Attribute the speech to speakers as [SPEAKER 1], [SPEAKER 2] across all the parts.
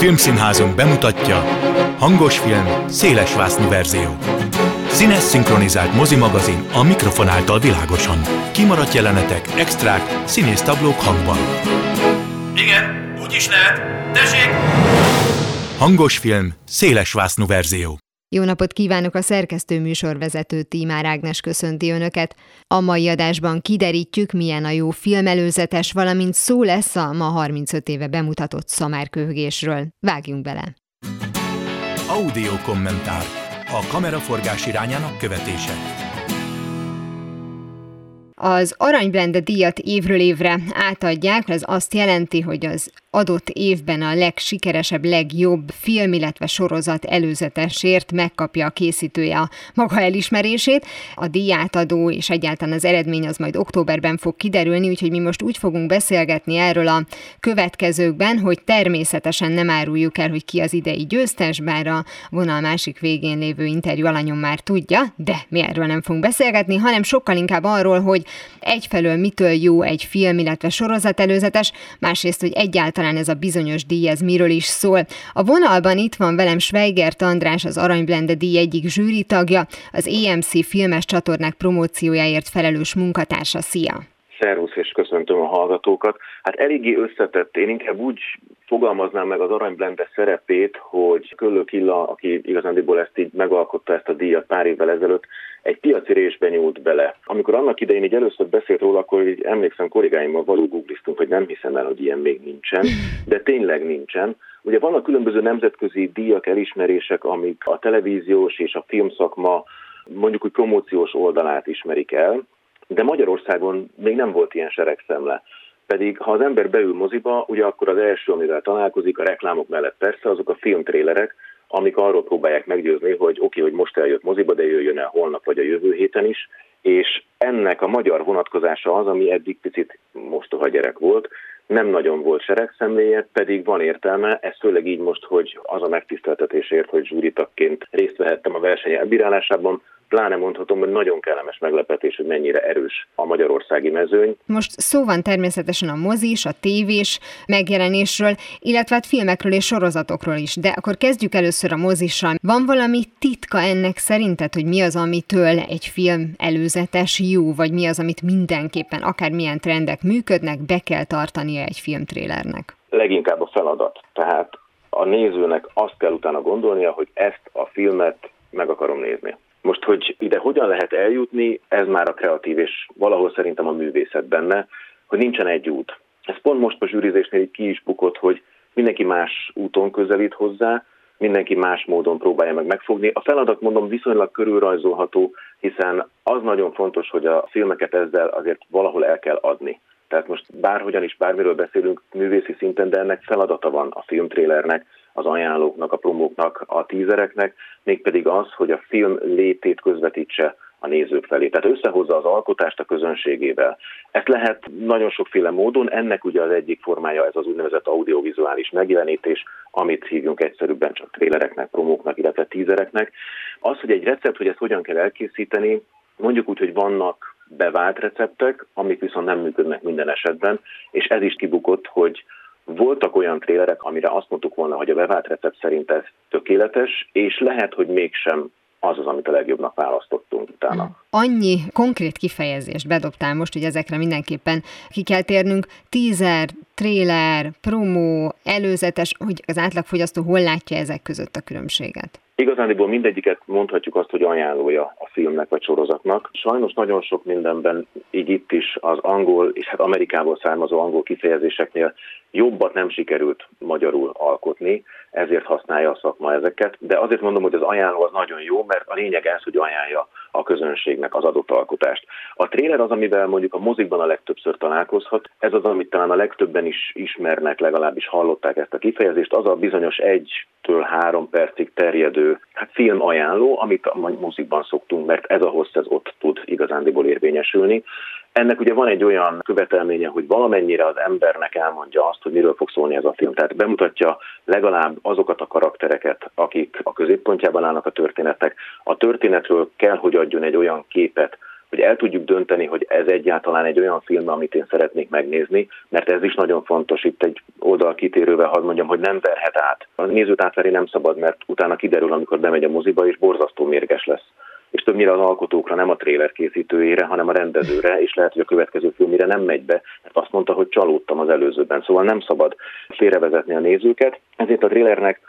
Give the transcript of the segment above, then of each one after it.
[SPEAKER 1] Filmszínházunk bemutatja hangos film, széles vásznú verzió. Színes szinkronizált mozimagazin a mikrofon által világosan. Kimaradt jelenetek, extrák, színész tablók hangban.
[SPEAKER 2] Igen, úgy is lehet. Tessék!
[SPEAKER 1] Hangos film, széles vásznú verzió.
[SPEAKER 3] Jó napot kívánok a szerkesztő műsorvezető Tímár Ágnes köszönti Önöket. A mai adásban kiderítjük, milyen a jó filmelőzetes, valamint szó lesz a ma 35 éve bemutatott szamárköhögésről. Vágjunk bele!
[SPEAKER 1] Audio kommentár. A kameraforgás irányának követése.
[SPEAKER 3] Az Aranyblende díjat évről évre átadják, ez azt jelenti, hogy az adott évben a legsikeresebb, legjobb film, illetve sorozat előzetesért megkapja a készítője a maga elismerését. A díjátadó és egyáltalán az eredmény az majd októberben fog kiderülni, úgyhogy mi most úgy fogunk beszélgetni erről a következőkben, hogy természetesen nem áruljuk el, hogy ki az idei győztes, bár a vonal másik végén lévő interjú alanyom már tudja, de mi erről nem fogunk beszélgetni, hanem sokkal inkább arról, hogy egyfelől mitől jó egy film, illetve sorozat előzetes, másrészt, hogy egyáltalán talán ez a bizonyos díj, ez miről is szól. A vonalban itt van velem Schweigert András, az Aranyblende díj egyik zsűri tagja, az EMC filmes csatornák promóciójáért felelős munkatársa. Szia!
[SPEAKER 4] Szervusz, és köszöntöm a hallgatókat. Hát eléggé összetett, én inkább úgy fogalmaznám meg az Aranyblende szerepét, hogy Köllő Killa, aki igazándiból ezt így megalkotta ezt a díjat pár évvel ezelőtt, egy piaci résbe nyúlt bele. Amikor annak idején így először beszélt róla, akkor így emlékszem kollégáimmal való googliztunk, hogy nem hiszem el, hogy ilyen még nincsen, de tényleg nincsen. Ugye vannak különböző nemzetközi díjak, elismerések, amik a televíziós és a filmszakma mondjuk úgy promóciós oldalát ismerik el, de Magyarországon még nem volt ilyen seregszemle. Pedig ha az ember beül moziba, ugye akkor az első, amivel találkozik, a reklámok mellett persze, azok a filmtrélerek, amik arról próbálják meggyőzni, hogy oké, okay, hogy most eljött moziba, de jöjjön el holnap vagy a jövő héten is, és ennek a magyar vonatkozása az, ami eddig picit mostoha gyerek volt, nem nagyon volt seregszemléje, pedig van értelme, ez főleg így most, hogy az a megtiszteltetésért, hogy zsúritakként részt vehettem a verseny elbírálásában, pláne mondhatom, hogy nagyon kellemes meglepetés, hogy mennyire erős a magyarországi mezőny.
[SPEAKER 3] Most szó van természetesen a mozis, a tévés megjelenésről, illetve hát filmekről és sorozatokról is, de akkor kezdjük először a mozissal. Van valami titka ennek szerinted, hogy mi az, amitől egy film előzetes jó, vagy mi az, amit mindenképpen, akármilyen trendek működnek, be kell tartania egy filmtrélernek?
[SPEAKER 4] Leginkább a feladat. Tehát a nézőnek azt kell utána gondolnia, hogy ezt a filmet meg akarom nézni. Most, hogy ide hogyan lehet eljutni, ez már a kreatív és valahol szerintem a művészet benne, hogy nincsen egy út. Ez pont most a zsűrizésnél így ki is bukott, hogy mindenki más úton közelít hozzá, mindenki más módon próbálja meg megfogni. A feladat, mondom, viszonylag körülrajzolható, hiszen az nagyon fontos, hogy a filmeket ezzel azért valahol el kell adni. Tehát most bárhogyan is bármiről beszélünk művészi szinten, de ennek feladata van a filmtrélernek, az ajánlóknak, a promóknak, a tízereknek, mégpedig az, hogy a film létét közvetítse a nézők felé. Tehát összehozza az alkotást a közönségével. Ezt lehet nagyon sokféle módon, ennek ugye az egyik formája ez az úgynevezett audiovizuális megjelenítés, amit hívjunk egyszerűbben csak trélereknek, promóknak, illetve tízereknek. Az, hogy egy recept, hogy ezt hogyan kell elkészíteni, mondjuk úgy, hogy vannak bevált receptek, amik viszont nem működnek minden esetben, és ez is kibukott, hogy voltak olyan trélerek, amire azt mondtuk volna, hogy a bevált recept szerint ez tökéletes, és lehet, hogy mégsem az az, amit a legjobbnak választottunk utána.
[SPEAKER 3] Annyi konkrét kifejezést bedobtál most, hogy ezekre mindenképpen ki kell térnünk. Teaser, trailer, promo, előzetes, hogy az átlagfogyasztó hol látja ezek között a különbséget?
[SPEAKER 4] Igazániból mindegyiket mondhatjuk azt, hogy ajánlója a filmnek vagy sorozatnak. Sajnos nagyon sok mindenben, így itt is az angol és hát Amerikából származó angol kifejezéseknél jobbat nem sikerült magyarul alkotni, ezért használja a szakma ezeket. De azért mondom, hogy az ajánló az nagyon jó, mert a lényeg ez, hogy ajánlja a közönségnek az adott alkotást. A tréler az, amivel mondjuk a mozikban a legtöbbször találkozhat, ez az, amit talán a legtöbben is ismernek, legalábbis hallották ezt a kifejezést, az a bizonyos egytől három percig terjedő hát film ajánló, amit a mozikban szoktunk, mert ez a hossz, ez ott tud igazándiból érvényesülni. Ennek ugye van egy olyan követelménye, hogy valamennyire az embernek elmondja azt, hogy miről fog szólni ez a film. Tehát bemutatja legalább azokat a karaktereket, akik a középpontjában állnak a történetnek. A történetről kell, hogy adjon egy olyan képet, hogy el tudjuk dönteni, hogy ez egyáltalán egy olyan film, amit én szeretnék megnézni, mert ez is nagyon fontos. Itt egy oldal kitérővel hadd mondjam, hogy nem verhet át. A nézőt átverni nem szabad, mert utána kiderül, amikor bemegy a moziba, és borzasztó mérges lesz és többnyire az alkotókra, nem a tréler készítőjére, hanem a rendezőre, és lehet, hogy a következő filmire nem megy be, mert azt mondta, hogy csalódtam az előzőben. Szóval nem szabad félrevezetni a nézőket, ezért a trélernek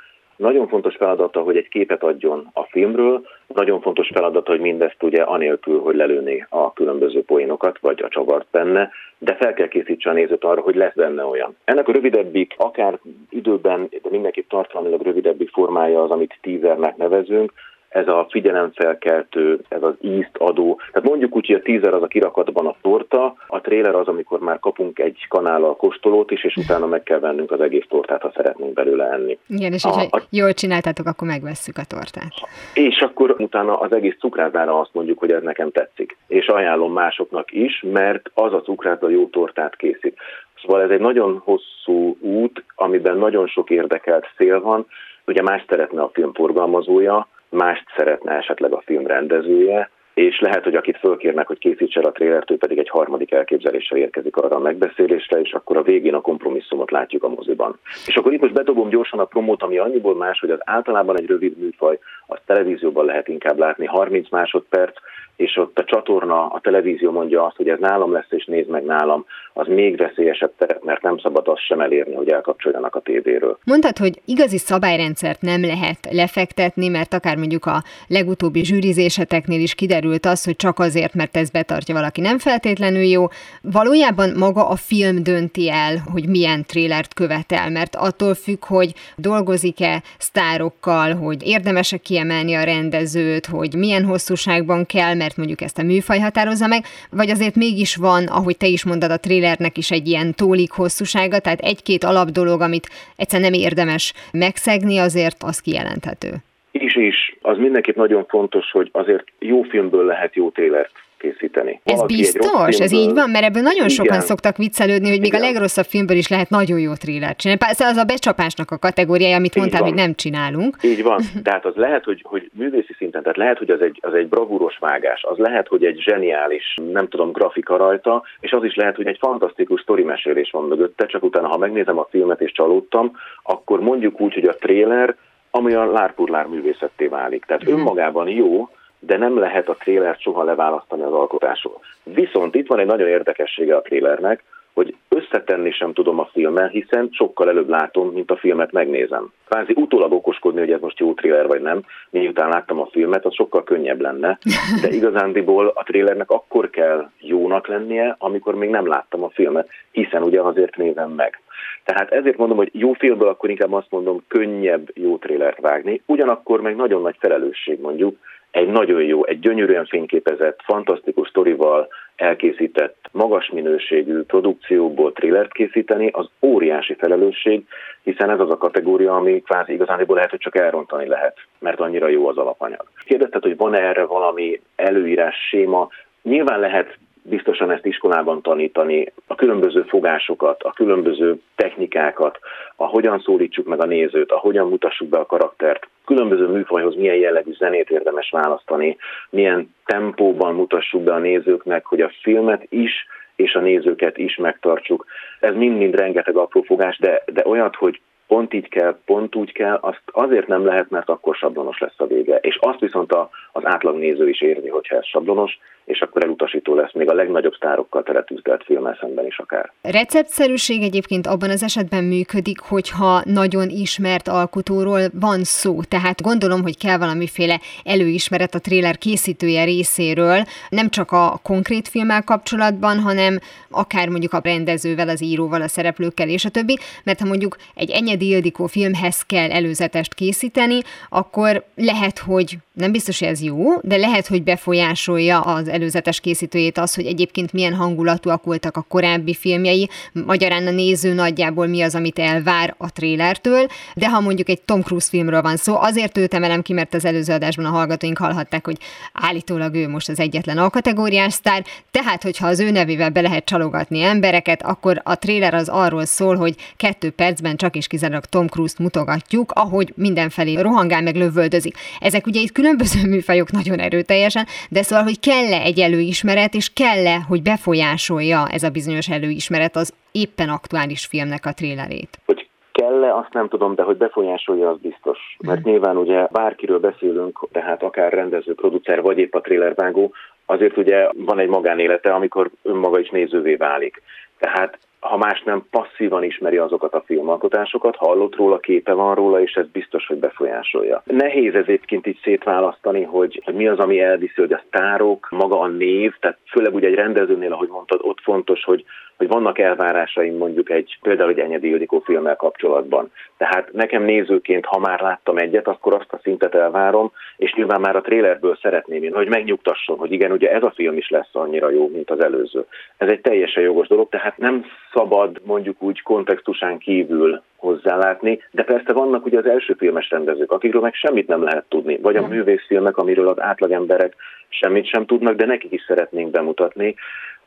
[SPEAKER 4] nagyon fontos feladata, hogy egy képet adjon a filmről, nagyon fontos feladata, hogy mindezt ugye anélkül, hogy lelőné a különböző poénokat, vagy a csavart benne, de fel kell készítse a nézőt arra, hogy lesz benne olyan. Ennek a rövidebbik, akár időben, de mindenképp tartalmilag rövidebbik formája az, amit teasernek nevezünk, ez a figyelemfelkeltő, ez az ízt adó. Tehát mondjuk úgy, hogy a tízer az a kirakatban a torta, a tréler az, amikor már kapunk egy kanállal kóstolót is, és utána meg kell vennünk az egész tortát, ha szeretnénk belőle enni.
[SPEAKER 3] Igen, és ha jól csináltátok, akkor megvesszük a tortát.
[SPEAKER 4] És akkor utána az egész cukrázára azt mondjuk, hogy ez nekem tetszik. És ajánlom másoknak is, mert az a cukráza jó tortát készít. Szóval ez egy nagyon hosszú út, amiben nagyon sok érdekelt szél van. Ugye más szeretne a film forgalmazója, mást szeretne esetleg a film rendezője, és lehet, hogy akit fölkérnek, hogy készítse el a trélert, ő pedig egy harmadik elképzeléssel érkezik arra a megbeszélésre, és akkor a végén a kompromisszumot látjuk a moziban. És akkor itt most bedobom gyorsan a promót, ami annyiból más, hogy az általában egy rövid műfaj, az televízióban lehet inkább látni 30 másodperc, és ott a csatorna, a televízió mondja azt, hogy ez nálam lesz, és nézd meg nálam, az még veszélyesebb teret, mert nem szabad azt sem elérni, hogy elkapcsoljanak a tévéről.
[SPEAKER 3] Mondtad, hogy igazi szabályrendszert nem lehet lefektetni, mert akár mondjuk a legutóbbi zsűrizéseteknél is kiderült az, hogy csak azért, mert ez betartja valaki nem feltétlenül jó. Valójában maga a film dönti el, hogy milyen trélert követel, mert attól függ, hogy dolgozik-e sztárokkal, hogy érdemes-e kiemelni a rendezőt, hogy milyen hosszúságban kell, mert mondjuk ezt a műfaj határozza meg, vagy azért mégis van, ahogy te is mondod, a trélernek is egy ilyen tólik hosszúsága, tehát egy-két alap dolog, amit egyszer nem érdemes megszegni, azért az kijelenthető.
[SPEAKER 4] Is is. Az mindenképp nagyon fontos, hogy azért jó filmből lehet jó trélert készíteni.
[SPEAKER 3] Ez Valaki biztos? Ez így van? Mert ebből nagyon igen. sokan szoktak viccelődni, hogy még igen. a legrosszabb filmből is lehet nagyon jó thrillert csinálni. Persze az a becsapásnak a kategóriája, amit így mondtál, van. hogy nem csinálunk.
[SPEAKER 4] Így van. Tehát az lehet, hogy, hogy művészi szinten, tehát lehet, hogy az egy, az egy bravúros vágás, az lehet, hogy egy zseniális, nem tudom, grafika rajta, és az is lehet, hogy egy fantasztikus mesélés van mögötte, csak utána, ha megnézem a filmet és csalódtam, akkor mondjuk úgy, hogy a tréler ami a lárpurlár művészetté válik. Tehát mhm. önmagában jó, de nem lehet a trélert soha leválasztani az alkotásról. Viszont itt van egy nagyon érdekessége a trélernek, hogy összetenni sem tudom a filmmel, hiszen sokkal előbb látom, mint a filmet megnézem. Kvázi utólag okoskodni, hogy ez most jó tréler vagy nem, miután láttam a filmet, az sokkal könnyebb lenne, de igazándiból a trélernek akkor kell jónak lennie, amikor még nem láttam a filmet, hiszen ugye azért nézem meg. Tehát ezért mondom, hogy jó filmből akkor inkább azt mondom, könnyebb jó trélert vágni, ugyanakkor meg nagyon nagy felelősség mondjuk, egy nagyon jó, egy gyönyörűen fényképezett, fantasztikus sztorival elkészített, magas minőségű produkcióból trillert készíteni, az óriási felelősség, hiszen ez az a kategória, ami kvázi igazániból lehet, hogy csak elrontani lehet, mert annyira jó az alapanyag. Kérdezted, hogy van-e erre valami előírás, séma, Nyilván lehet biztosan ezt iskolában tanítani, a különböző fogásokat, a különböző technikákat, a hogyan szólítsuk meg a nézőt, a hogyan mutassuk be a karaktert, különböző műfajhoz milyen jellegű zenét érdemes választani, milyen tempóban mutassuk be a nézőknek, hogy a filmet is és a nézőket is megtartsuk. Ez mind-mind rengeteg apró fogás, de, de olyat, hogy pont így kell, pont úgy kell, azt azért nem lehet, mert akkor sablonos lesz a vége. És azt viszont a, az átlagnéző is érzi, hogyha ez sablonos, és akkor elutasító lesz még a legnagyobb sztárokkal teletűzdelt filmmel szemben is akár.
[SPEAKER 3] Receptszerűség egyébként abban az esetben működik, hogyha nagyon ismert alkotóról van szó. Tehát gondolom, hogy kell valamiféle előismeret a tréler készítője részéről, nem csak a konkrét filmmel kapcsolatban, hanem akár mondjuk a rendezővel, az íróval, a szereplőkkel és a többi, mert ha mondjuk egy Enyedi Ildikó filmhez kell előzetest készíteni, akkor lehet, hogy nem biztos, hogy ez jó, de lehet, hogy befolyásolja az előzetes készítőjét az, hogy egyébként milyen hangulatúak voltak a korábbi filmjei, magyarán a néző nagyjából mi az, amit elvár a trélertől, de ha mondjuk egy Tom Cruise filmről van szó, azért őt emelem ki, mert az előző adásban a hallgatóink hallhatták, hogy állítólag ő most az egyetlen A kategóriás sztár, tehát hogyha az ő nevével be lehet csalogatni embereket, akkor a tréler az arról szól, hogy kettő percben csak is kizárólag Tom Cruise-t mutogatjuk, ahogy mindenfelé rohangál meg lövöldözik. Ezek ugye itt különböző műfajok nagyon erőteljesen, de szóval, hogy kell-e egy előismeret, és kell-e, hogy befolyásolja ez a bizonyos előismeret az éppen aktuális filmnek a trélerét?
[SPEAKER 4] Hogy kell-e, azt nem tudom, de hogy befolyásolja, az biztos. Mert mhm. nyilván ugye bárkiről beszélünk, tehát akár rendező, producer, vagy épp a trélervágó, azért ugye van egy magánélete, amikor önmaga is nézővé válik. Tehát ha más nem, passzívan ismeri azokat a filmalkotásokat, hallott róla, képe van róla, és ez biztos, hogy befolyásolja. Nehéz ez egyébként így szétválasztani, hogy, mi az, ami elviszi, hogy a sztárok, maga a név, tehát főleg ugye egy rendezőnél, ahogy mondtad, ott fontos, hogy hogy vannak elvárásaim mondjuk egy, például egy Enyedi Ildikó filmmel kapcsolatban. Tehát nekem nézőként, ha már láttam egyet, akkor azt a szintet elvárom, és nyilván már a trélerből szeretném én, hogy megnyugtasson, hogy igen, ugye ez a film is lesz annyira jó, mint az előző. Ez egy teljesen jogos dolog, tehát nem szabad mondjuk úgy kontextusán kívül hozzálátni, de persze vannak ugye az első filmes rendezők, akikről meg semmit nem lehet tudni, vagy a művészfilmek, amiről az átlagemberek semmit sem tudnak, de nekik is szeretnénk bemutatni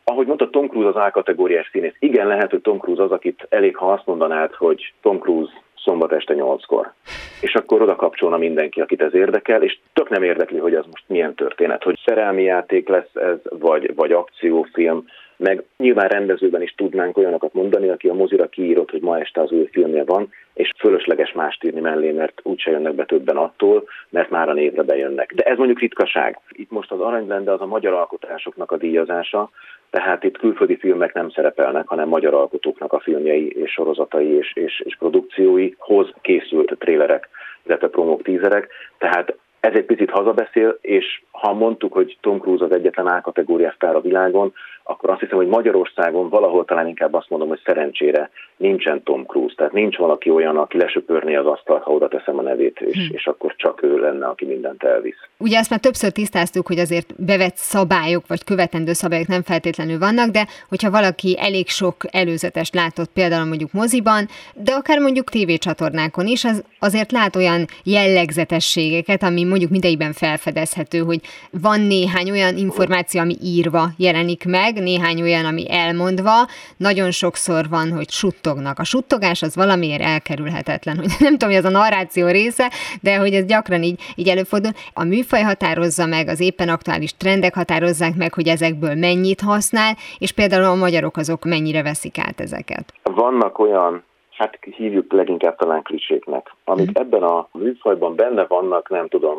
[SPEAKER 4] ahogy mondta, Tom Cruise az A-kategóriás színész. Igen, lehet, hogy Tom Cruise az, akit elég, ha azt mondanád, hogy Tom Cruise szombat este nyolckor. És akkor oda kapcsolna mindenki, akit ez érdekel, és tök nem érdekli, hogy az most milyen történet, hogy szerelmi játék lesz ez, vagy, vagy akciófilm, meg nyilván rendezőben is tudnánk olyanokat mondani, aki a mozira kiírott, hogy ma este az új filmje van, és fölösleges mást írni mellé, mert úgyse jönnek be többen attól, mert már a névre bejönnek. De ez mondjuk ritkaság. Itt most az Aranylende az a magyar alkotásoknak a díjazása, tehát itt külföldi filmek nem szerepelnek, hanem magyar alkotóknak a filmjei és sorozatai és, és, és produkcióihoz készült trélerek, illetve promók, tízerek. Tehát ez egy picit hazabeszél, és ha mondtuk, hogy Tom Cruise az egyetlen A-kategóriás a világon, akkor azt hiszem, hogy Magyarországon valahol talán inkább azt mondom, hogy szerencsére nincsen Tom Cruise, tehát nincs valaki olyan, aki lesöpörné az asztalt, ha oda teszem a nevét, és, hm. és akkor csak ő lenne, aki mindent elvisz.
[SPEAKER 3] Ugye ezt már többször tisztáztuk, hogy azért bevett szabályok, vagy követendő szabályok nem feltétlenül vannak, de hogyha valaki elég sok előzetes látott például mondjuk moziban, de akár mondjuk tévécsatornákon is, az azért lát olyan jellegzetességeket, ami mondjuk mindegyben felfedezhető, hogy van néhány olyan információ, ami írva jelenik meg, néhány olyan, ami elmondva, nagyon sokszor van, hogy suttognak. A suttogás az valamiért elkerülhetetlen, hogy nem tudom, hogy ez a narráció része, de hogy ez gyakran így, így előfordul. A műfaj határozza meg, az éppen aktuális trendek határozzák meg, hogy ezekből mennyit használ, és például a magyarok azok mennyire veszik át ezeket.
[SPEAKER 4] Vannak olyan hát hívjuk leginkább talán kliséknek, amik mm. ebben a műfajban benne vannak, nem tudom,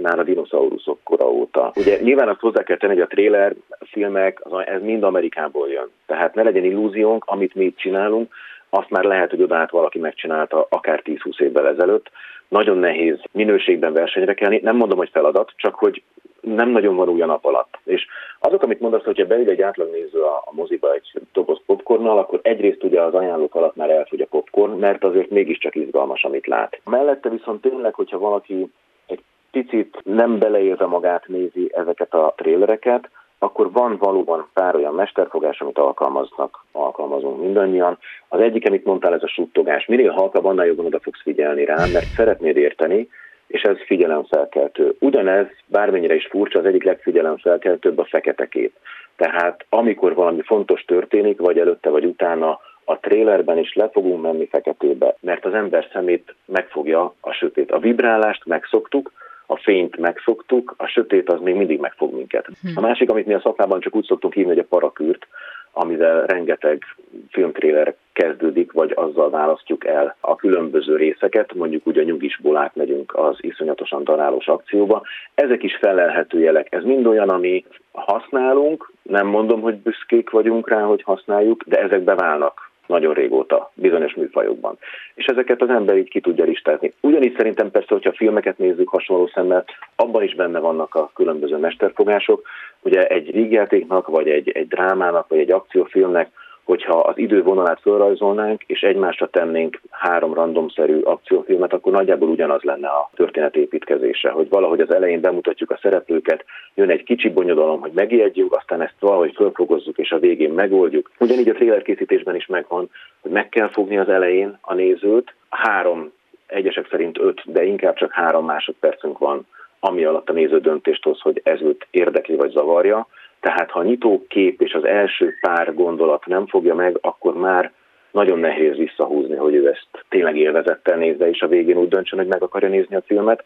[SPEAKER 4] már a dinoszauruszok kora óta. Ugye nyilván azt hozzá kell tenni, hogy a trailer filmek, ez mind Amerikából jön. Tehát ne legyen illúziónk, amit mi itt csinálunk, azt már lehet, hogy odaállt valaki megcsinálta akár 10-20 évvel ezelőtt. Nagyon nehéz minőségben versenyre kelni. Nem mondom, hogy feladat, csak hogy nem nagyon van új nap alatt. És azok, amit mondasz, hogyha beül egy átlagnéző a, a moziba egy doboz popcornnal, akkor egyrészt ugye az ajánlók alatt már elfogy a popcorn, mert azért mégiscsak izgalmas, amit lát. Mellette viszont tényleg, hogyha valaki egy picit nem beleérve magát nézi ezeket a trélereket, akkor van valóban pár olyan mesterfogás, amit alkalmaznak, alkalmazunk mindannyian. Az egyik, amit mondtál, ez a suttogás. Minél halkabb, annál jobban oda fogsz figyelni rá, mert szeretnéd érteni, és ez figyelemfelkeltő. Ugyanez, bármennyire is furcsa, az egyik legfigyelemfelkeltőbb a fekete kép. Tehát amikor valami fontos történik, vagy előtte, vagy utána, a trélerben is le fogunk menni feketébe, mert az ember szemét megfogja a sötét. A vibrálást megszoktuk, a fényt megszoktuk, a sötét az még mindig megfog minket. Hm. A másik, amit mi a szakmában csak úgy szoktunk hívni, hogy a parakürt, amivel rengeteg filmtréler kezdődik, vagy azzal választjuk el a különböző részeket, mondjuk úgy a nyugisból átmegyünk az iszonyatosan darálós akcióba. Ezek is felelhető jelek. Ez mind olyan, ami használunk, nem mondom, hogy büszkék vagyunk rá, hogy használjuk, de ezek beválnak nagyon régóta bizonyos műfajokban. És ezeket az ember így ki tudja listázni. Ugyanígy szerintem persze, hogyha filmeket nézzük hasonló szemmel, abban is benne vannak a különböző mesterfogások. Ugye egy vígjátéknak, vagy egy, egy drámának, vagy egy akciófilmnek hogyha az idővonalát felrajzolnánk, és egymásra tennénk három randomszerű akciófilmet, akkor nagyjából ugyanaz lenne a történet építkezése, hogy valahogy az elején bemutatjuk a szereplőket, jön egy kicsi bonyodalom, hogy megijedjük, aztán ezt valahogy fölfogozzuk, és a végén megoldjuk. Ugyanígy a trailer készítésben is megvan, hogy meg kell fogni az elején a nézőt, három, egyesek szerint öt, de inkább csak három másodpercünk van, ami alatt a néző döntést hoz, hogy ez őt érdekli vagy zavarja, tehát ha a nyitókép és az első pár gondolat nem fogja meg, akkor már nagyon nehéz visszahúzni, hogy ő ezt tényleg élvezettel nézze, és a végén úgy döntsön, hogy meg akarja nézni a filmet.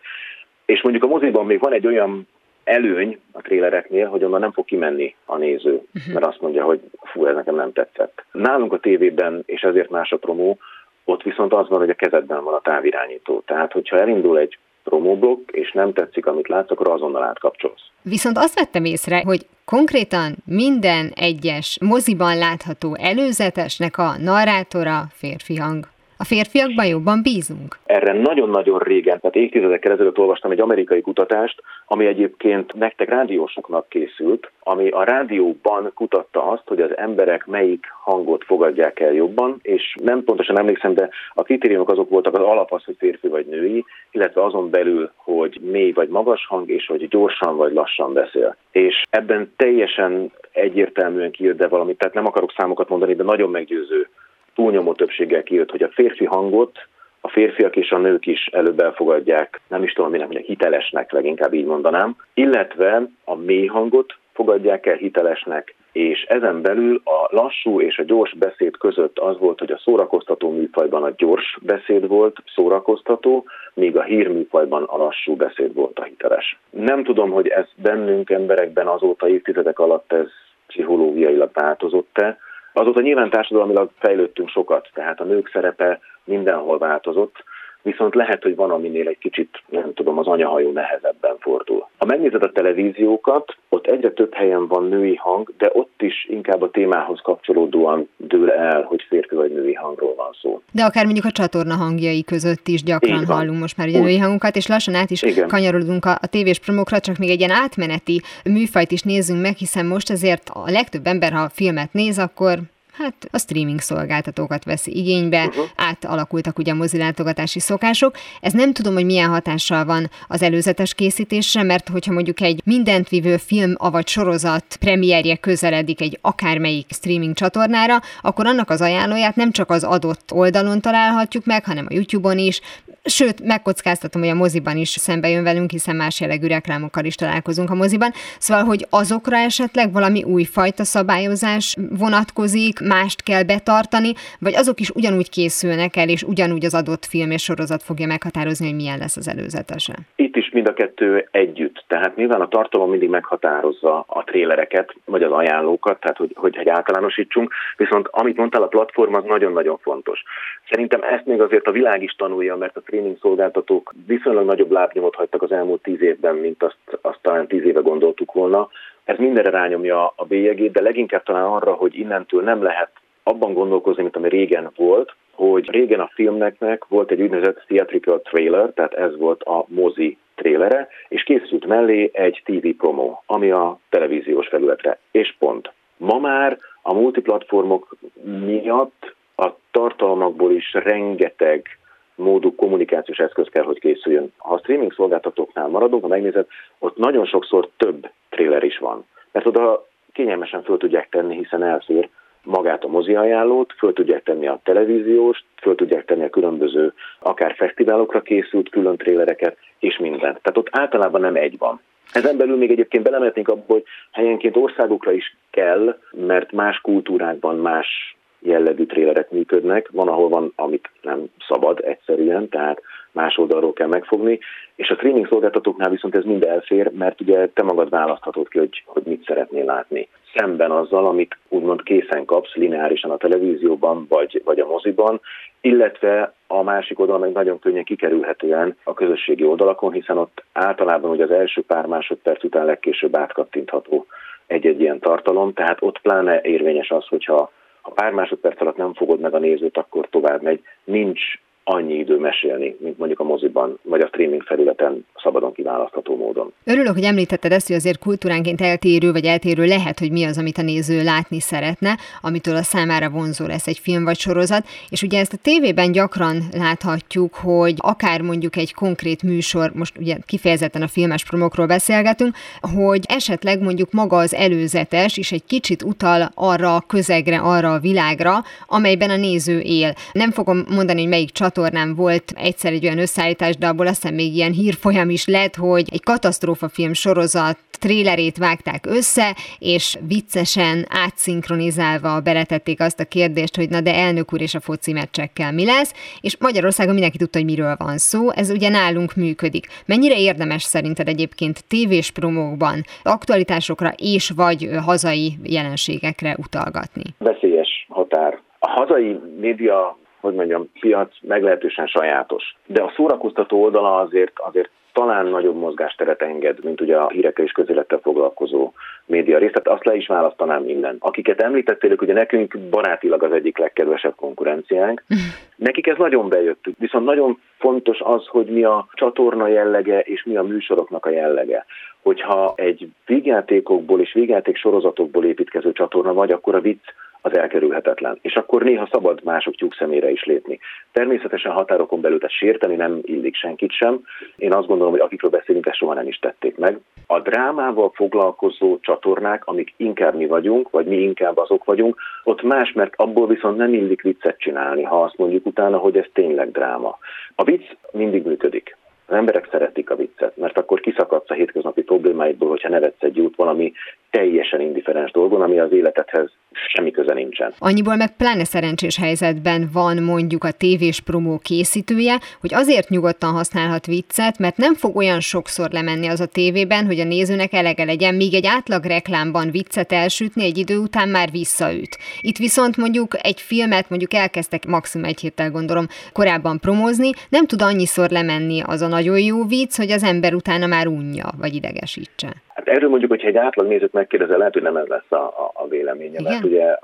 [SPEAKER 4] És mondjuk a moziban még van egy olyan előny a trélereknél, hogy onnan nem fog kimenni a néző, uh-huh. mert azt mondja, hogy fú, ez nekem nem tetszett. Nálunk a tévében, és ezért más a promó, ott viszont az van, hogy a kezedben van a távirányító. Tehát, hogyha elindul egy promóblokk, és nem tetszik, amit látsz, akkor azonnal átkapcsolsz.
[SPEAKER 3] Viszont azt vettem észre, hogy konkrétan minden egyes moziban látható előzetesnek a narrátora férfi hang. A férfiakban jobban bízunk?
[SPEAKER 4] Erre nagyon-nagyon régen, tehát évtizedekkel ezelőtt olvastam egy amerikai kutatást, ami egyébként nektek rádiósoknak készült, ami a rádióban kutatta azt, hogy az emberek melyik hangot fogadják el jobban, és nem pontosan emlékszem, de a kritériumok azok voltak az alap az, hogy férfi vagy női, illetve azon belül, hogy mély vagy magas hang, és hogy gyorsan vagy lassan beszél. És ebben teljesen egyértelműen kijött, de valamit, tehát nem akarok számokat mondani, de nagyon meggyőző túlnyomó többséggel kijött, hogy a férfi hangot a férfiak és a nők is előbb elfogadják, nem is tudom, minek mondják, hitelesnek, leginkább így mondanám, illetve a mély hangot fogadják el hitelesnek, és ezen belül a lassú és a gyors beszéd között az volt, hogy a szórakoztató műfajban a gyors beszéd volt szórakoztató, míg a hírműfajban a lassú beszéd volt a hiteles. Nem tudom, hogy ez bennünk emberekben azóta évtizedek alatt ez pszichológiailag változott-e, Azóta nyilván társadalmilag fejlődtünk sokat, tehát a nők szerepe mindenhol változott, viszont lehet, hogy van, aminél egy kicsit, nem tudom, az anyahajó nehezebben fordul. Ha megnézed a televíziókat, ott egyre több helyen van női hang, de ott is inkább a témához kapcsolódóan dől el, hogy férfi vagy női hangról van szó.
[SPEAKER 3] De akár mondjuk a csatorna hangjai között is gyakran hallunk most már ugye női hangunkat, és lassan át is Igen. kanyarodunk a, a tévés promókra, csak még egy ilyen átmeneti műfajt is nézzünk meg, hiszen most azért a legtöbb ember, ha filmet néz, akkor hát a streaming szolgáltatókat veszi igénybe, uh-huh. átalakultak ugye a mozilátogatási szokások. Ez nem tudom, hogy milyen hatással van az előzetes készítésre, mert hogyha mondjuk egy mindent vívő film, avagy sorozat premierje közeledik egy akármelyik streaming csatornára, akkor annak az ajánlóját nem csak az adott oldalon találhatjuk meg, hanem a YouTube-on is, sőt, megkockáztatom, hogy a moziban is szembe jön velünk, hiszen más jellegű reklámokkal is találkozunk a moziban. Szóval, hogy azokra esetleg valami újfajta szabályozás vonatkozik, mást kell betartani, vagy azok is ugyanúgy készülnek el, és ugyanúgy az adott film és sorozat fogja meghatározni, hogy milyen lesz az előzetese?
[SPEAKER 4] Itt is mind a kettő együtt. Tehát nyilván a tartalom mindig meghatározza a trélereket, vagy az ajánlókat, tehát hogy, hogy, hogy általánosítsunk, viszont amit mondtál, a platform az nagyon-nagyon fontos. Szerintem ezt még azért a világ is tanulja, mert a streaming szolgáltatók viszonylag nagyobb lábnyomot hagytak az elmúlt tíz évben, mint azt, azt talán tíz éve gondoltuk volna. Ez mindenre rányomja a bélyegét, de leginkább talán arra, hogy innentől nem lehet abban gondolkozni, mint ami régen volt, hogy régen a filmnek volt egy úgynevezett theatrical trailer, tehát ez volt a mozi trélere, és készült mellé egy TV promo, ami a televíziós felületre, és pont. Ma már a multiplatformok miatt a tartalmakból is rengeteg módú kommunikációs eszköz kell, hogy készüljön. Ha a streaming szolgáltatóknál maradunk, ha megnézed, ott nagyon sokszor több trailer is van. Mert oda kényelmesen föl tudják tenni, hiszen elfér magát a mozi ajánlót, föl tudják tenni a televíziós, föl tudják tenni a különböző, akár fesztiválokra készült külön trélereket, és mindent. Tehát ott általában nem egy van. Ezen belül még egyébként belemetnénk abba, hogy helyenként országokra is kell, mert más kultúrákban más jellegű trélerek működnek, van, ahol van, amit nem szabad egyszerűen, tehát más oldalról kell megfogni, és a streaming szolgáltatóknál viszont ez mind elfér, mert ugye te magad választhatod ki, hogy, hogy mit szeretnél látni. Szemben azzal, amit úgymond készen kapsz lineárisan a televízióban vagy, vagy a moziban, illetve a másik oldalon meg nagyon könnyen kikerülhetően a közösségi oldalakon, hiszen ott általában ugye az első pár másodperc után legkésőbb átkattintható egy-egy ilyen tartalom, tehát ott pláne érvényes az, hogyha ha pár másodperc alatt nem fogod meg a nézőt, akkor tovább megy. Nincs annyi idő mesélni, mint mondjuk a moziban, vagy a streaming felületen szabadon kiválasztható módon.
[SPEAKER 3] Örülök, hogy említetted ezt, hogy azért kultúránként eltérő vagy eltérő lehet, hogy mi az, amit a néző látni szeretne, amitől a számára vonzó lesz egy film vagy sorozat, és ugye ezt a tévében gyakran láthatjuk, hogy akár mondjuk egy konkrét műsor, most ugye kifejezetten a filmes promokról beszélgetünk, hogy esetleg mondjuk maga az előzetes is egy kicsit utal arra a közegre, arra a világra, amelyben a néző él. Nem fogom mondani, hogy melyik csat csatornán volt egyszer egy olyan összeállítás, de abból aztán még ilyen hírfolyam is lett, hogy egy katasztrófafilm sorozat trélerét vágták össze, és viccesen átszinkronizálva beletették azt a kérdést, hogy na de elnök úr és a foci meccsekkel mi lesz, és Magyarországon mindenki tudta, hogy miről van szó, ez ugye nálunk működik. Mennyire érdemes szerinted egyébként tévés promókban aktualitásokra és vagy hazai jelenségekre utalgatni?
[SPEAKER 4] Veszélyes határ. A hazai média hogy mondjam, piac meglehetősen sajátos. De a szórakoztató oldala azért, azért talán nagyobb mozgásteret enged, mint ugye a hírekkel és közélettel foglalkozó média rész. Tehát azt le is választanám minden. Akiket említettél, ugye nekünk barátilag az egyik legkedvesebb konkurenciánk. Nekik ez nagyon bejött. Viszont nagyon fontos az, hogy mi a csatorna jellege és mi a műsoroknak a jellege. Hogyha egy vígjátékokból és vígjáték sorozatokból építkező csatorna vagy, akkor a vicc az elkerülhetetlen. És akkor néha szabad mások tyúk szemére is lépni. Természetesen határokon belül tehát sérteni nem illik senkit sem. Én azt gondolom, hogy akikről beszélünk, ezt soha nem is tették meg. A drámával foglalkozó csatornák, amik inkább mi vagyunk, vagy mi inkább azok vagyunk, ott más, mert abból viszont nem illik viccet csinálni, ha azt mondjuk utána, hogy ez tényleg dráma. A vicc mindig működik. Az emberek szeretik a viccet, mert akkor kiszakadsz a hétköznapi problémáidból, hogyha nevetsz egy út valami teljesen indiferens dolgon, ami az életedhez semmi köze nincsen.
[SPEAKER 3] Annyiból meg pláne szerencsés helyzetben van mondjuk a tévés promó készítője, hogy azért nyugodtan használhat viccet, mert nem fog olyan sokszor lemenni az a tévében, hogy a nézőnek elege legyen, míg egy átlag reklámban viccet elsütni egy idő után már visszaüt. Itt viszont mondjuk egy filmet mondjuk elkezdtek maximum egy héttel gondolom korábban promózni, nem tud annyiszor lemenni az a nagyon jó vicc, hogy az ember utána már unja, vagy idegesítse.
[SPEAKER 4] Hát erről mondjuk, hogyha egy átlag nézőt megkérdezel, lehet, hogy nem ez lesz a, a, a véleménye, igen? mert ugye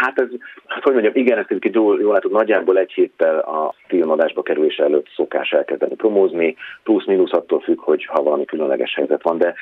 [SPEAKER 4] Hát ez, hát hogy mondjam, igen, ezt egy jól, jól látod, nagyjából egy héttel a filmadásba kerülése előtt szokás elkezdeni promózni, plusz-minusz attól függ, hogy ha valami különleges helyzet van, de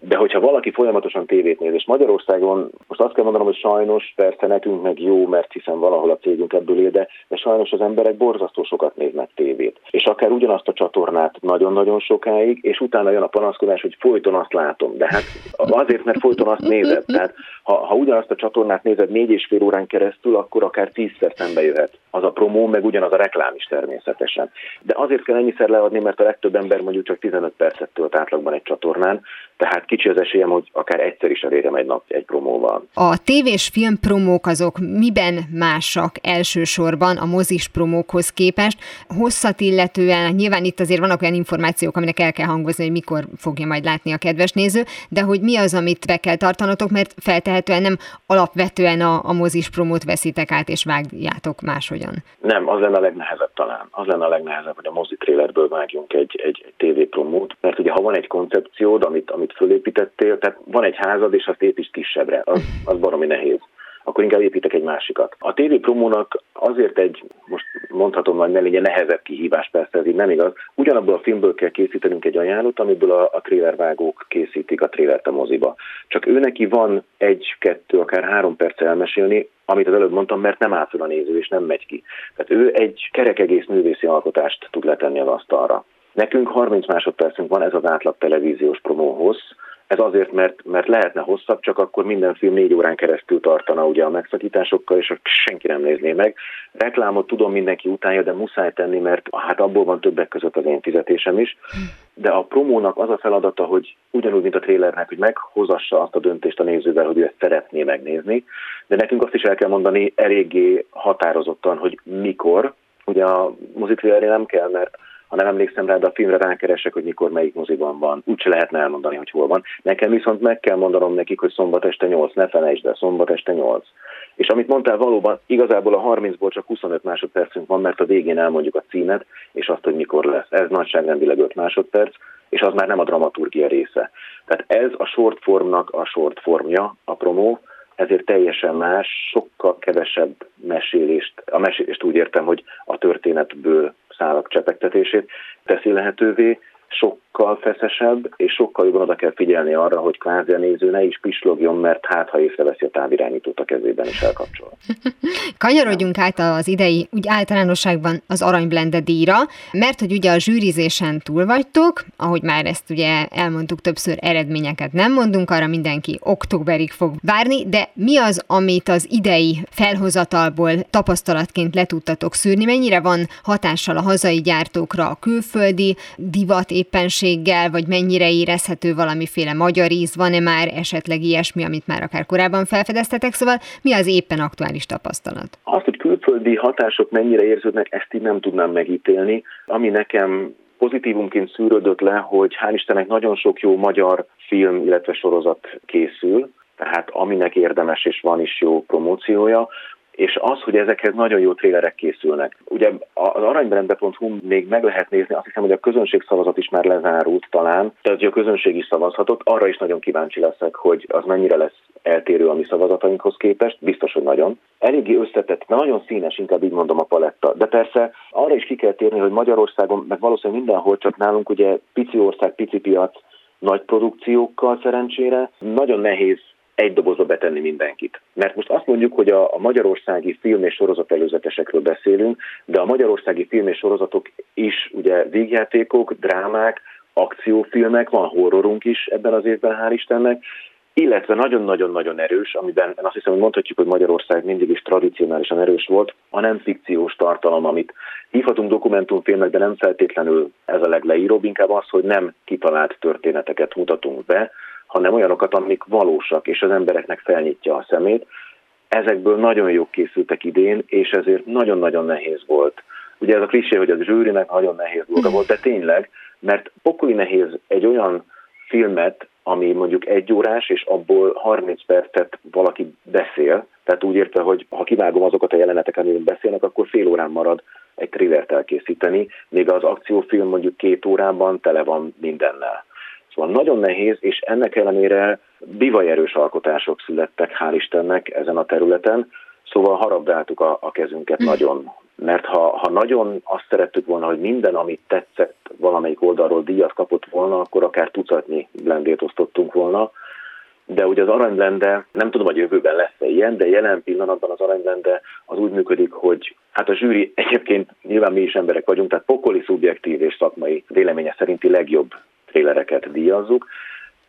[SPEAKER 4] de hogyha valaki folyamatosan tévét néz, és Magyarországon most azt kell mondanom, hogy sajnos, persze nekünk meg jó, mert hiszen valahol a cégünk ebből él, de, de sajnos az emberek borzasztó sokat néznek tévét. És akár ugyanazt a csatornát nagyon-nagyon sokáig, és utána jön a panaszkodás, hogy folyton azt látom. De hát azért, mert folyton azt nézed. Tehát ha, ha ugyanazt a csatornát nézed négy és fél órán keresztül, akkor akár tízszer szembe jöhet az a promó, meg ugyanaz a reklám is természetesen. De azért kell ennyiszer leadni, mert a legtöbb ember mondjuk csak 15 percet tölt átlagban egy csatornán, tehát kicsi az esélyem, hogy akár egyszer is elérjem egy nap egy promóval.
[SPEAKER 3] A tévés filmpromók azok miben másak elsősorban a mozis promókhoz képest? Hosszat illetően, nyilván itt azért vannak olyan információk, aminek el kell hangozni, hogy mikor fogja majd látni a kedves néző, de hogy mi az, amit be kell tartanotok, mert feltehetően nem alapvetően a, a mozis promót veszitek át és vágjátok máshogyan.
[SPEAKER 4] Nem, az lenne a legnehezebb talán. Az lenne a legnehezebb, hogy a mozi trailerből vágjunk egy, egy, egy tévépromót, mert ugye ha van egy koncepciód, amit, amit fölépítettél, tehát van egy házad, és azt építs kisebbre, az, az baromi nehéz akkor inkább építek egy másikat. A TV promónak azért egy, most mondhatom nagy ne nehezebb kihívás, persze ez így nem igaz. Ugyanabból a filmből kell készítenünk egy ajánlót, amiből a, a trailervágók készítik a trailert a moziba. Csak ő neki van egy, kettő, akár három perc elmesélni, amit az előbb mondtam, mert nem áll a néző, és nem megy ki. Tehát ő egy kerek egész művészi alkotást tud letenni az asztalra. Nekünk 30 másodpercünk van ez az átlag televíziós promóhoz, ez azért, mert, mert lehetne hosszabb, csak akkor minden film négy órán keresztül tartana ugye a megszakításokkal, és senki nem nézné meg. Reklámot tudom mindenki utálja, de muszáj tenni, mert hát abból van többek között az én fizetésem is. De a promónak az a feladata, hogy ugyanúgy, mint a trélernek, hogy meghozassa azt a döntést a nézővel, hogy ő ezt szeretné megnézni. De nekünk azt is el kell mondani eléggé határozottan, hogy mikor. Ugye a mozitrélerre nem kell, mert ha nem emlékszem rá, de a filmre rákeresek, hogy mikor melyik moziban van. Úgyse lehetne elmondani, hogy hol van. Nekem viszont meg kell mondanom nekik, hogy szombat este 8, ne felejtsd el, szombat este 8. És amit mondtál, valóban igazából a 30-ból csak 25 másodpercünk van, mert a végén elmondjuk a címet, és azt, hogy mikor lesz. Ez nagyságrendileg 5 másodperc, és az már nem a dramaturgia része. Tehát ez a short formnak a short formja, a promó, ezért teljesen más, sokkal kevesebb mesélést, a mesélést úgy értem, hogy a történetből szálak csepegtetését teszi lehetővé, sokkal feszesebb, és sokkal jobban oda kell figyelni arra, hogy kvázi a néző ne is pislogjon, mert hát ha észreveszi a távirányítót a kezében is elkapcsol.
[SPEAKER 3] Kanyarodjunk át az idei, úgy általánosságban az Aranyblende díjra, mert hogy ugye a zsűrizésen túl vagytok, ahogy már ezt ugye elmondtuk többször, eredményeket nem mondunk, arra mindenki októberig fog várni, de mi az, amit az idei felhozatalból tapasztalatként le tudtatok szűrni, mennyire van hatással a hazai gyártókra a külföldi divat éppenséggel, vagy mennyire érezhető valamiféle magyar íz, van-e már esetleg ilyesmi, amit már akár korábban felfedeztetek, szóval mi az éppen aktuális tapasztalat?
[SPEAKER 4] Azt, hogy külföldi hatások mennyire érződnek, ezt így nem tudnám megítélni. Ami nekem pozitívumként szűrődött le, hogy hál' Istennek nagyon sok jó magyar film, illetve sorozat készül, tehát aminek érdemes és van is jó promóciója és az, hogy ezekhez nagyon jó trélerek készülnek. Ugye az aranybrende.hu még meg lehet nézni, azt hiszem, hogy a közönség szavazat is már lezárult talán, tehát a közönség is szavazhatott, arra is nagyon kíváncsi leszek, hogy az mennyire lesz eltérő a mi szavazatainkhoz képest, biztos, hogy nagyon. Eléggé összetett, nagyon színes, inkább így mondom a paletta. De persze arra is ki kell térni, hogy Magyarországon, meg valószínűleg mindenhol csak nálunk ugye pici ország, pici piac, nagy produkciókkal szerencsére. Nagyon nehéz egy dobozba betenni mindenkit. Mert most azt mondjuk, hogy a, a magyarországi film és sorozat előzetesekről beszélünk, de a magyarországi film és sorozatok is ugye végjátékok, drámák, akciófilmek, van horrorunk is ebben az évben, hál' Istennek, illetve nagyon-nagyon-nagyon erős, amiben azt hiszem, hogy mondhatjuk, hogy Magyarország mindig is tradicionálisan erős volt, a nem fikciós tartalom, amit hívhatunk dokumentumfilmnek, de nem feltétlenül ez a legleíróbb, inkább az, hogy nem kitalált történeteket mutatunk be, hanem olyanokat, amik valósak, és az embereknek felnyitja a szemét. Ezekből nagyon jók készültek idén, és ezért nagyon-nagyon nehéz volt. Ugye ez a klisé, hogy az zsűrinek nagyon nehéz dolga volt, de tényleg, mert pokoli nehéz egy olyan filmet, ami mondjuk egy órás, és abból 30 percet valaki beszél, tehát úgy érte, hogy ha kivágom azokat a jeleneteket, amiről beszélnek, akkor fél órán marad egy trillert elkészíteni, még az akciófilm mondjuk két órában tele van mindennel. Szóval nagyon nehéz, és ennek ellenére bivajerős alkotások születtek, hál' Istennek ezen a területen, szóval harabdáltuk a, a kezünket mm. nagyon. Mert ha, ha nagyon azt szerettük volna, hogy minden, amit tetszett valamelyik oldalról díjat kapott volna, akkor akár tucatnyi blendét osztottunk volna, de ugye az aranyblende, nem tudom, hogy jövőben lesz-e ilyen, de jelen pillanatban az aranyblende az úgy működik, hogy hát a zsűri egyébként nyilván mi is emberek vagyunk, tehát pokoli szubjektív és szakmai véleménye szerinti legjobb trélereket díjazzuk,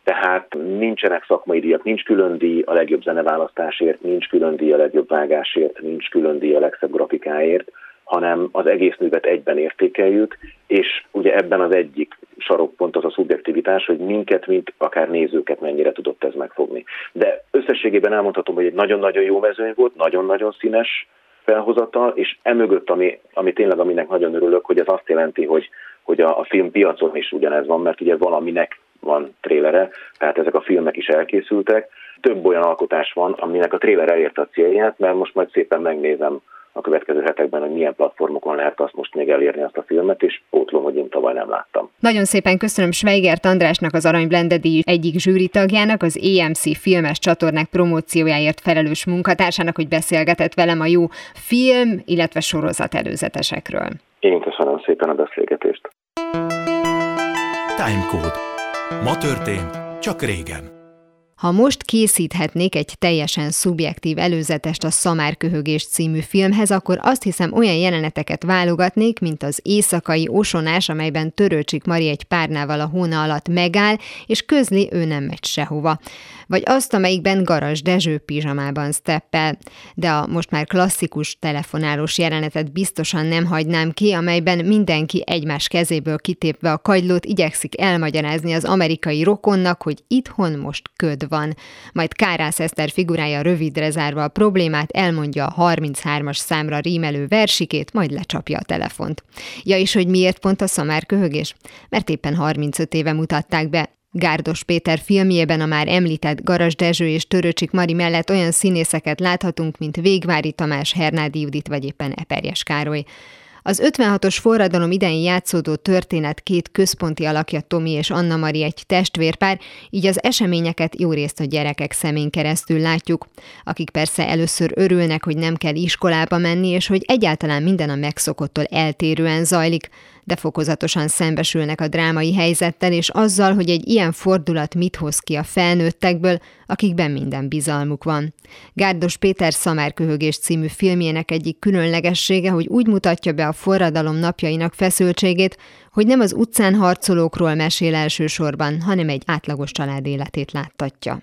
[SPEAKER 4] tehát nincsenek szakmai díjak, nincs külön díj a legjobb zeneválasztásért, nincs külön díj a legjobb vágásért, nincs külön díj a legszebb grafikáért, hanem az egész művet egyben értékeljük, és ugye ebben az egyik sarokpont az a szubjektivitás, hogy minket, mint akár nézőket mennyire tudott ez megfogni. De összességében elmondhatom, hogy egy nagyon-nagyon jó mezőny volt, nagyon-nagyon színes felhozatal, és emögött, ami, ami tényleg aminek nagyon örülök, hogy ez azt jelenti, hogy hogy a, a filmpiacon is ugyanez van, mert ugye valaminek van trélere, tehát ezek a filmek is elkészültek. Több olyan alkotás van, aminek a tréler elérte a célját, mert most majd szépen megnézem a következő hetekben, hogy milyen platformokon lehet azt most még elérni azt a filmet, és pótlom, hogy én tavaly nem láttam.
[SPEAKER 3] Nagyon szépen köszönöm Schweigert Andrásnak, az Arany Blendedi egyik zsűri tagjának, az EMC filmes csatornák promóciójáért felelős munkatársának, hogy beszélgetett velem a jó film, illetve sorozat előzetesekről.
[SPEAKER 4] Én köszönöm szépen a beszélgetést.
[SPEAKER 1] Timecode. Ma történt, csak régen.
[SPEAKER 3] Ha most készíthetnék egy teljesen szubjektív előzetest a Szamárköhögés című filmhez, akkor azt hiszem olyan jeleneteket válogatnék, mint az éjszakai osonás, amelyben Törőcsik Mari egy párnával a hóna alatt megáll, és közli ő nem megy sehova. Vagy azt, amelyikben Garas Dezső pizsamában steppel. De a most már klasszikus telefonálós jelenetet biztosan nem hagynám ki, amelyben mindenki egymás kezéből kitépve a kagylót igyekszik elmagyarázni az amerikai rokonnak, hogy itthon most köd van. Majd Kárász Eszter figurája rövidre zárva a problémát elmondja a 33-as számra rímelő versikét, majd lecsapja a telefont. Ja, és hogy miért pont a szamár köhögés? Mert éppen 35 éve mutatták be, Gárdos Péter filmjében a már említett Garas Dezső és Töröcsik Mari mellett olyan színészeket láthatunk, mint Végvári Tamás, Hernádi Judit vagy éppen Eperjes Károly. Az 56-os forradalom idején játszódó történet két központi alakja Tomi és Anna Mari egy testvérpár, így az eseményeket jó részt a gyerekek szemén keresztül látjuk, akik persze először örülnek, hogy nem kell iskolába menni, és hogy egyáltalán minden a megszokottól eltérően zajlik, de fokozatosan szembesülnek a drámai helyzettel és azzal, hogy egy ilyen fordulat mit hoz ki a felnőttekből, akikben minden bizalmuk van. Gárdos Péter Szamárköhögés című filmjének egyik különlegessége, hogy úgy mutatja be a forradalom napjainak feszültségét, hogy nem az utcán harcolókról mesél elsősorban, hanem egy átlagos család életét láttatja.